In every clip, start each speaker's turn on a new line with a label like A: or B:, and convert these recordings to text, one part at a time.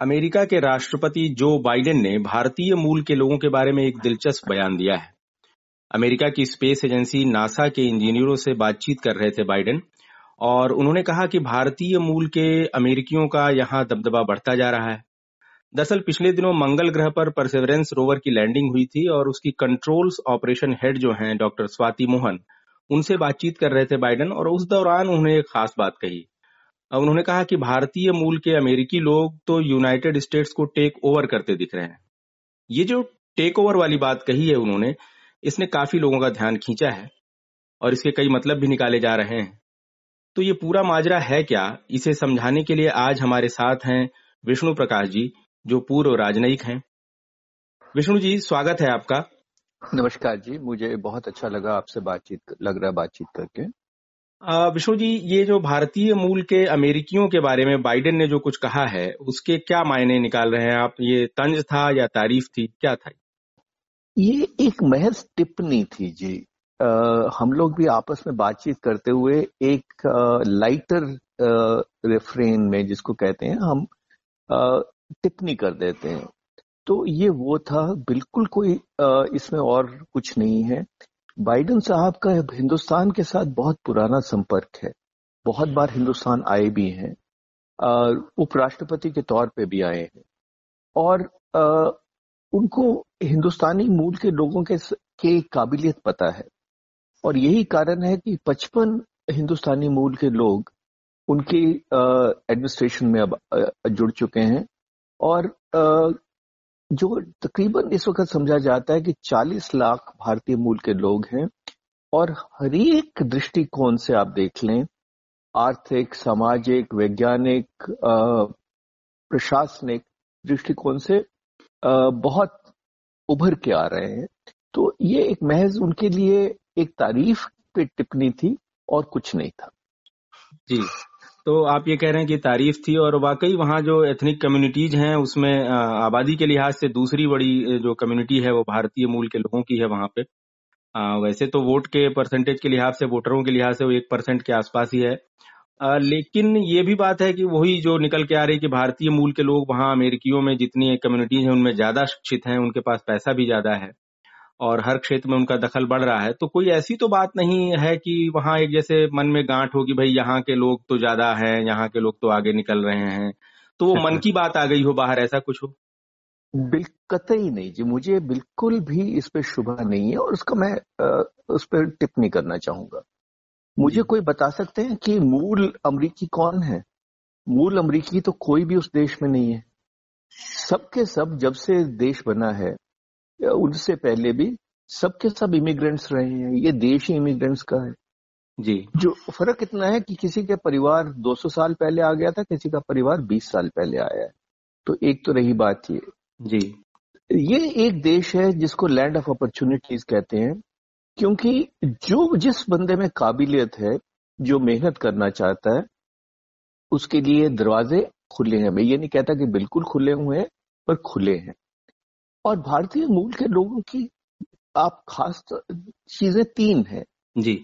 A: America के राष्ट्रपति Joe Biden ने भारतीय मूल के लोगों के बारे में एक दिलचस्प बयान दिया है। अमेरिका की स्पेस एजेंसी नासा के इंजीनियरों से बातचीत कर रहे थे बाइडेन और उन्होंने कहा कि भारतीय मूल के अमेरिकियों का यहाँ दबदबा बढ़ता जा रहा है। दरअसल पिछले दिनों मंगल ग्रह पर परसेवरेंस रोवर की लैंडिंग हुई थी और उसकी कंट्रोल्स ऑपरेशन हेड जो हैं डॉक्टर स्वाति मोहन उनसे बातचीत कर रहे थे बाइडेन और उस दौरान उन्होंने एक खास बात कही। उन्होंने कहा कि भारतीय मूल के अमेरिकी लोग तो यूनाइटेड स्टेट्स को टेक ओवर करते दिख रहे हैं। ये जो टेक ओवर वाली बात कही है उन्होंने, इसने काफ़ी लोगों का ध्यान खींचा है और इसके कई मतलब भी निकाले जा रहे हैं। तो ये पूरा माजरा है क्या? इसे समझाने के लिए आज हमारे साथ हैं विष्णु प्रकाश जी, जो पूर्व राजनयिक हैं। विष्णु जी, स्वागत है आपका।
B: नमस्कार जी, मुझे बहुत अच्छा लगा आपसे बातचीत, लग रहा बातचीत करके।
A: विष्णु जी ये जो भारतीय मूल के अमेरिकियों के बारे में बाइडेन ने जो कुछ कहा है उसके क्या मायने निकाल रहे हैं आप? ये तंज था या तारीफ़ थी? क्या था
B: ये? एक महज टिप्पणी थी जी। आ, हम लोग भी आपस में बातचीत करते हुए एक आ, लाइटर रेफ्रेन में जिसको कहते हैं हम टिप्पणी कर देते हैं। तो ये वो था बिल्कुल कोई इसमें और कुछ नहीं है। बाइडन साहब का हिंदुस्तान के साथ बहुत पुराना संपर्क है। बहुत बार हिंदुस्तान आए भी हैं उपराष्ट्रपति के तौर पे भी आए हैं। और आ, उनको हिंदुस्तानी मूल के लोगों के के काबिलियत पता है। और यही कारण है कि 55 हिंदुस्तानी मूल के लोग उनकी एडमिनिस्ट्रेशन में अब जुड़ चुके हैं। और जो तकरीबन इस वक्त समझा जाता है कि 40 लाख भारतीय मूल के लोग हैं और हर एक दृष्टिकोण से आप देख लें, आर्थिक, सामाजिक, वैज्ञानिक प्रशासनिक दृष्टिकोण से बहुत उभर के आ रहे हैं। तो ये एक महज उनके लिए एक तारीफ़ पे टिप्पणी थी और कुछ नहीं था।
A: जी। तो आप ये कह रहे हैं कि तारीफ़ थी और वाकई वहाँ जो एथनिक कम्युनिटीज हैं, उसमें आबादी के लिहाज से दूसरी बड़ी जो कम्युनिटी है वो भारतीय मूल के लोगों की है वहाँ पे। वैसे तो वोट के परसेंटेज के लिहाज से, वोटरों के लिहाज से वो एक परसेंट के आसपास ही है। लेकिन ये भी बात है कि वही जो निकल के आ रही है कि भारतीय मूल के लोग वहाँ अमेरिकियों में जितनी कम्युनिटीज हैं, उनमें ज़्यादा शिक्षित हैं, उनके पास पैसा भी ज़्यादा है। और हर क्षेत्र में उनका दखल बढ़ रहा है तो कोई ऐसी तो बात नहीं है कि वहाँ एक जैसे मन में गांठ होगी भाई यहाँ के लोग तो ज़्यादा हैं यहाँ के लोग तो आगे निकल रहे हैं। तो वो मन की बात आ गई हो बाहर ऐसा कुछ हो?
B: बिल्कुल ही नहीं जी मुझे बिल्कुल भी इस पर शुभ नहीं है और उसका मैं उस पर टिप्पणी करना चाहूँगा। मुझे कोई बता सकते हैं कि मूल अमरीकी कौन है? मूल अमरीकी तो कोई भी उस देश में नहीं है। सबके सब जब से देश बना है उनसे पहले भी सबके सब इमिग्रेंट्स रहे हैं ये देश ही इमिग्रेंट्स का है। जी। जो फ़र्क इतना है कि किसी का परिवार 200 साल पहले आ गया था किसी का परिवार 20 साल पहले आया है। तो एक तो रही बात ये। जी। ये एक देश है जिसको लैंड ऑफ़ अपॉर्चुनिटीज़ कहते हैं क्योंकि जो जिस बंदे में काबिलियत है जो मेहनत करना चाहता है उसके लिए दरवाजे खुले हैं। मैं ये नहीं कहता कि बिल्कुल खुले हुए हैं पर खुले हैं। और भारतीय मूल के लोगों की आप खास चीज़ें तीन है। जी।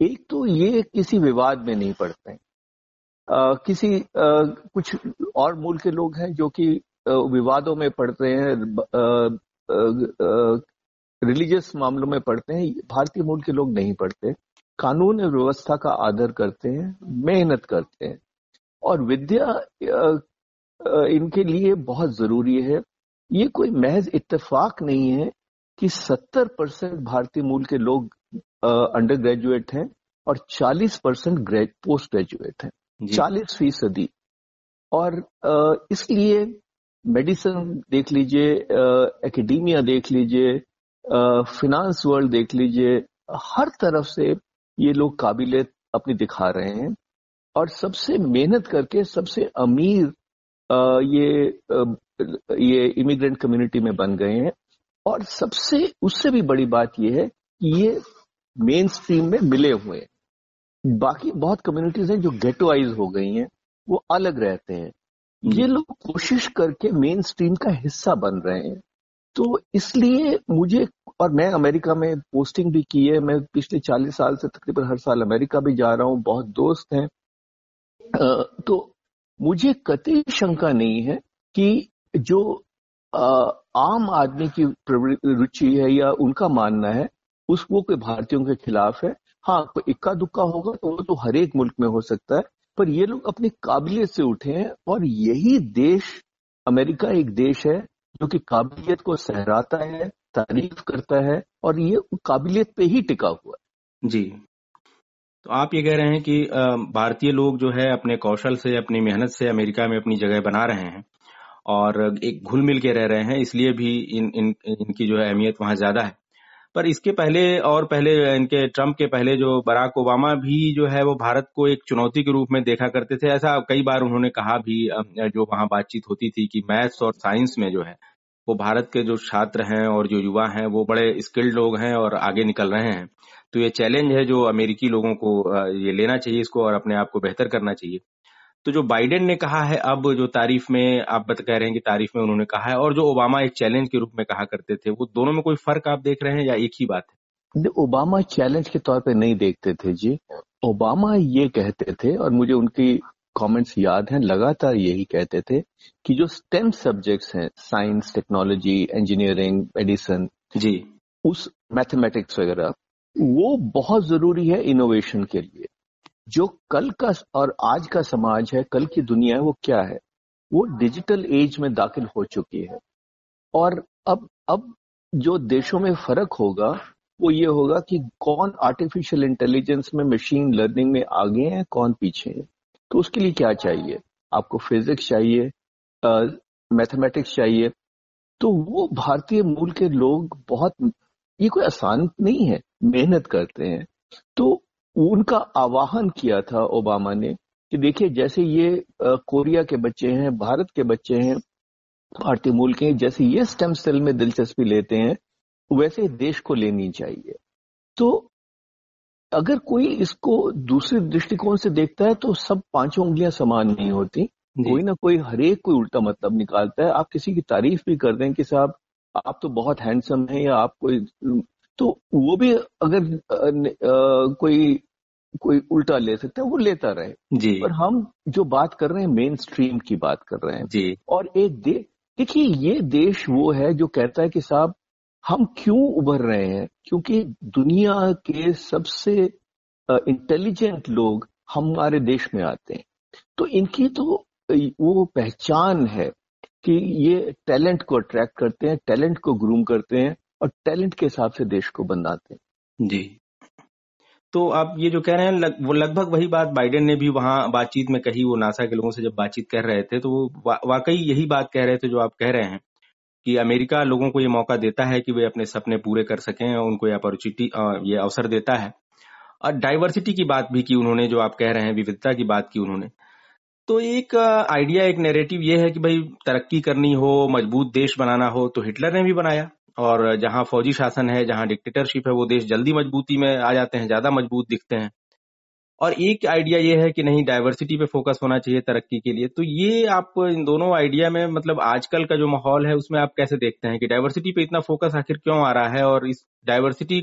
B: एक तो ये किसी विवाद में नहीं पड़ते। आ, किसी आ, कुछ और मूल के लोग हैं जो कि विवादों में पड़ते हैं रिलीजियस मामलों में पढ़ते हैं भारतीय मूल के लोग नहीं पढ़ते कानून व्यवस्था का आदर करते हैं मेहनत करते हैं। और विद्या इनके लिए बहुत ज़रूरी है। ये कोई महज इत्तेफाक नहीं है कि 70 परसेंट भारतीय मूल के लोग अंडर ग्रेजुएट हैं और 40 परसेंट पोस्ट ग्रेजुएट हैं। 40 फ़ीसदी। और आ, इसलिए मेडिसिन देख लीजिए एकेडेमिया देख लीजिए फिनांस वर्ल्ड देख लीजिए हर तरफ़ से ये लोग काबिलियत अपनी दिखा रहे हैं। और सबसे मेहनत करके सबसे अमीर आ, ये ये इमिग्रेंट कम्युनिटी में बन गए हैं। और सबसे उससे भी बड़ी बात यह है कि ये मेन स्ट्रीम में मिले हुए हैं। बाकी बहुत कम्युनिटीज हैं जो गेटोआइज हो गई हैं वो अलग रहते हैं। ये लोग कोशिश करके मेन स्ट्रीम का हिस्सा बन रहे हैं। तो इसलिए मुझे और मैं अमेरिका में पोस्टिंग भी की है मैं पिछले चालीस साल से तकरीबन हर साल अमेरिका भी जा रहा हूँ बहुत दोस्त हैं। तो मुझे कतई शंका नहीं है कि जो आम आदमी की रुचि है या उनका मानना है, उस, वो कोई भारतीयों के खिलाफ है। हाँ इक्का दुक्का होगा तो वो तो हर एक मुल्क में हो सकता है, पर ये लोग अपनी काबिलियत से उठे हैं और यही देश, अमेरिका एक देश है जो कि काबिलियत को सहराता है, तारीफ़ करता है और ये काबिलियत पे ही टिका हुआ है।
A: जी। तो आप ये कह रहे हैं कि भारतीय लोग जो है अपने कौशल से, अपनी मेहनत से अमेरिका में अपनी जगह बना रहे हैं। और एक घुल मिल के रह रहे हैं इसलिए भी इन, इन इनकी जो है अहमियत वहाँ ज़्यादा है। पर इसके पहले और पहले इनके ट्रंप के पहले जो बराक ओबामा भी जो है वो भारत को एक चुनौती के रूप में देखा करते थे। ऐसा कई बार उन्होंने कहा भी जो वहाँ बातचीत होती थी कि मैथ्स और साइंस में जो है वो भारत के जो छात्र हैं और जो युवा हैं वो बड़े स्किल्ड लोग हैं और आगे निकल रहे हैं। तो ये चैलेंज है जो अमेरिकी लोगों को ये लेना चाहिए इसको और अपने आप को बेहतर करना चाहिए। तो जो बाइडेन ने कहा है अब जो तारीफ़ में आप बता कह रहे हैं कि तारीफ़ में उन्होंने कहा है और जो ओबामा एक चैलेंज के रूप में कहा करते थे वो दोनों में कोई फ़र्क आप देख रहे हैं या एक ही बात
B: है? ओबामा चैलेंज के तौर पे नहीं देखते थे जी। ओबामा ये कहते थे और मुझे उनकी कमेंट्स याद हैं लगातार यही कहते थे कि जो स्टेम सब्जेक्ट्स हैं साइंस टेक्नोलॉजी इंजीनियरिंग मेडिसिन
A: जी।
B: उस मैथमेटिक्स वगैरह वो बहुत ज़रूरी है इनोवेशन के लिए। जो कल का और आज का समाज है, कल की दुनिया है, वो क्या है? वो डिजिटल एज में दाखिल हो चुकी है। और अब अब जो देशों में फ़र्क होगा, वो ये होगा कि कौन आर्टिफिशियल इंटेलिजेंस में मशीन लर्निंग में आगे हैं, कौन पीछे है। तो उसके लिए क्या चाहिए? आपको फिजिक्स चाहिए मैथमेटिक्स चाहिए। तो वो भारतीय मूल के लोग बहुत, ये कोई आसान नहीं है, मेहनत करते हैं। तो उनका आवाहन किया था ओबामा ने कि देखिए जैसे ये कोरिया के बच्चे हैं भारत के बच्चे हैं भारतीय मूल के जैसे ये स्टेम सेल में दिलचस्पी लेते हैं वैसे देश को लेनी चाहिए। तो अगर कोई इसको दूसरे दृष्टिकोण से देखता है तो सब पाँचों उंगलियाँ समान नहीं होती। कोई ना कोई हरेक कोई उल्टा मतलब निकालता है। आप किसी की तारीफ़ भी कर दें कि साहब आप तो बहुत हैंडसम हैं या आप कोई तो वो भी अगर आ, कोई कोई उल्टा ले सकता है वो लेता रहे।
A: जी।
B: पर हम जो बात कर रहे हैं मेन स्ट्रीम की बात कर रहे हैं।
A: जी।
B: और एक दे देखिए ये देश वो है जो कहता है कि साहब हम क्यों उभर रहे हैं? क्योंकि दुनिया के सबसे इंटेलिजेंट लोग हमारे देश में आते हैं। तो इनकी तो वो पहचान है कि ये टैलेंट को अट्रैक्ट करते हैं टैलेंट को ग्रूम करते हैं। और टैलेंट के हिसाब से देश को बनाते हैं।
A: जी। तो आप ये जो कह रहे हैं लग, वो लगभग वही बात बाइडेन ने भी वहाँ बातचीत में कही वो नासा के लोगों से जब बातचीत कर रहे थे तो वो वा, वाकई यही बात कह रहे थे जो आप कह रहे हैं कि अमेरिका लोगों को ये मौका देता है कि वे अपने सपने पूरे कर सकें और उनको ये अपॉर्चुनिटी ये अवसर देता है। और डाइवर्सिटी की बात भी की उन्होंने जो आप कह रहे हैं विविधता की बात की उन्होंने। तो एक आइडिया एक नेरेटिव ये है कि भाई तरक्की करनी हो मज़बूत देश बनाना हो तो हिटलर ने भी बनाया। और जहाँ फौजी शासन है, जहाँ डिक्टेटरशिप है, वो देश जल्दी मजबूती में आ जाते हैं, ज़्यादा मज़बूत दिखते हैं। और एक आइडिया ये है कि नहीं डाइवर्सिटी पे फोकस होना चाहिए तरक्की के लिए। तो ये आप इन दोनों आइडिया में मतलब आजकल का जो माहौल है, उसमें आप कैसे देखते हैं कि डाइवर्सिटी पे इतना फोकस आखिर क्यों आ रहा है और इस डाइवर्सिटी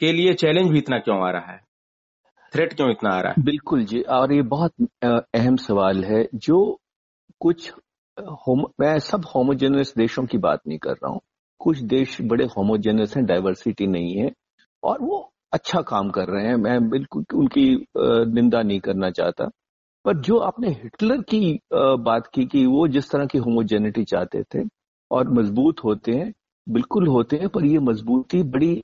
A: के लिए चैलेंज भी इतना क्यों आ रहा है? थ्रेट क्यों इतना आ रहा है?
B: बिल्कुल जी, और ये बहुत अहम सवाल है। जो कुछ मैं सब होमोजेनस देशों की बात नहीं कर रहा हूँ। कुछ देश बड़े होमोजेनस हैं डाइवर्सिटी नहीं है और वो अच्छा काम कर रहे हैं। मैं बिल्कुल उनकी निंदा नहीं करना चाहता। पर जो आपने हिटलर की बात की कि वो जिस तरह की होमोजेनिटी चाहते थे और मज़बूत होते हैं बिल्कुल होते हैं पर ये मजबूती बड़ी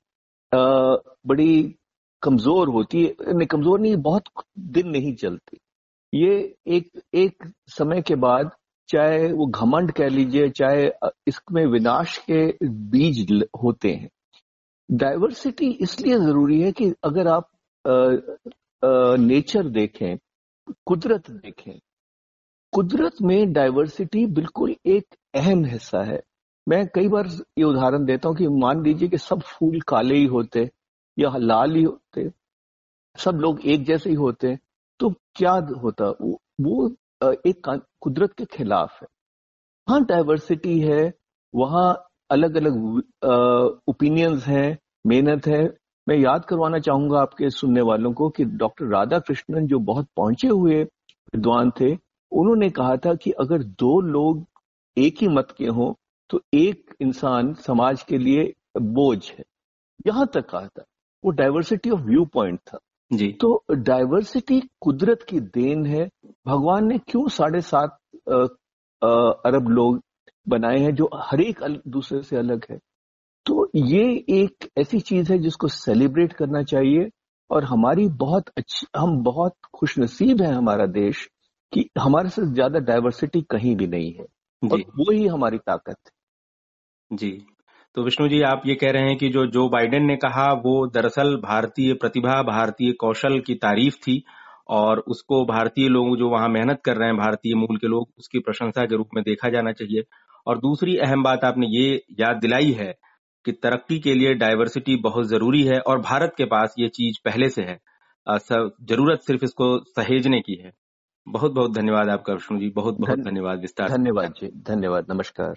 B: आ, बड़ी कमज़ोर होती है। नहीं कमज़ोर नहीं बहुत दिन नहीं चलती। ये एक एक समय के बाद चाहे वो घमंड कह लीजिए, चाहे इसमें विनाश के बीज होते हैं। डाइवर्सिटी इसलिए ज़रूरी है कि अगर आप नेचर देखें, कुदरत देखें, कुदरत में डाइवर्सिटी बिल्कुल एक अहम हिस्सा है। मैं कई बार ये उदाहरण देता हूँ कि मान लीजिए कि सब फूल काले ही होते या लाल ही होते, सब लोग एक जैसे ही होते तो क्या होता? वो एक कुदरत के खिलाफ है। वहाँ डाइवर्सिटी है, वहाँ अलग अलग ओपिनियंस हैं, मेहनत है। मैं याद करवाना चाहूँगा आपके सुनने वालों को कि डॉक्टर राधा कृष्णन जो बहुत पहुँचे हुए विद्वान थे, उन्होंने कहा था कि अगर दो लोग एक ही मत के हों तो एक इंसान समाज के लिए बोझ है। यहाँ तक कहा था। वो डाइवर्सिटी ऑफ़ व्यू पॉइंट था।
A: जी।
B: तो डाइवर्सिटी कुदरत की देन है। भगवान ने क्यों साढ़े सात अरब लोग बनाए हैं जो हर एक दूसरे से अलग है? तो ये एक ऐसी चीज़ है जिसको सेलिब्रेट करना चाहिए और हमारी बहुत अच्छी हम बहुत खुशनसीब है हमारा देश कि हमारे से ज़्यादा डाइवर्सिटी कहीं भी नहीं है। और वो ही हमारी ताकत है।
A: जी। तो विष्णु जी आप ये कह रहे हैं कि जो जो बाइडेन ने कहा वो दरअसल भारतीय प्रतिभा भारतीय कौशल की तारीफ़ थी और उसको भारतीय लोग जो वहाँ मेहनत कर रहे हैं भारतीय मूल के लोग उसकी प्रशंसा के रूप में देखा जाना चाहिए। और दूसरी अहम बात आपने ये याद दिलाई है कि तरक्की के लिए डाइवर्सिटी बहुत ज़रूरी है और भारत के पास ये चीज़ पहले से है। ज़रूरत सिर्फ़ इसको सहेजने की है। बहुत बहुत धन्यवाद आपका विष्णु जी बहुत बहुत धन्यवाद विस्तार
B: धन्यवाद जी धन्यवाद नमस्कार।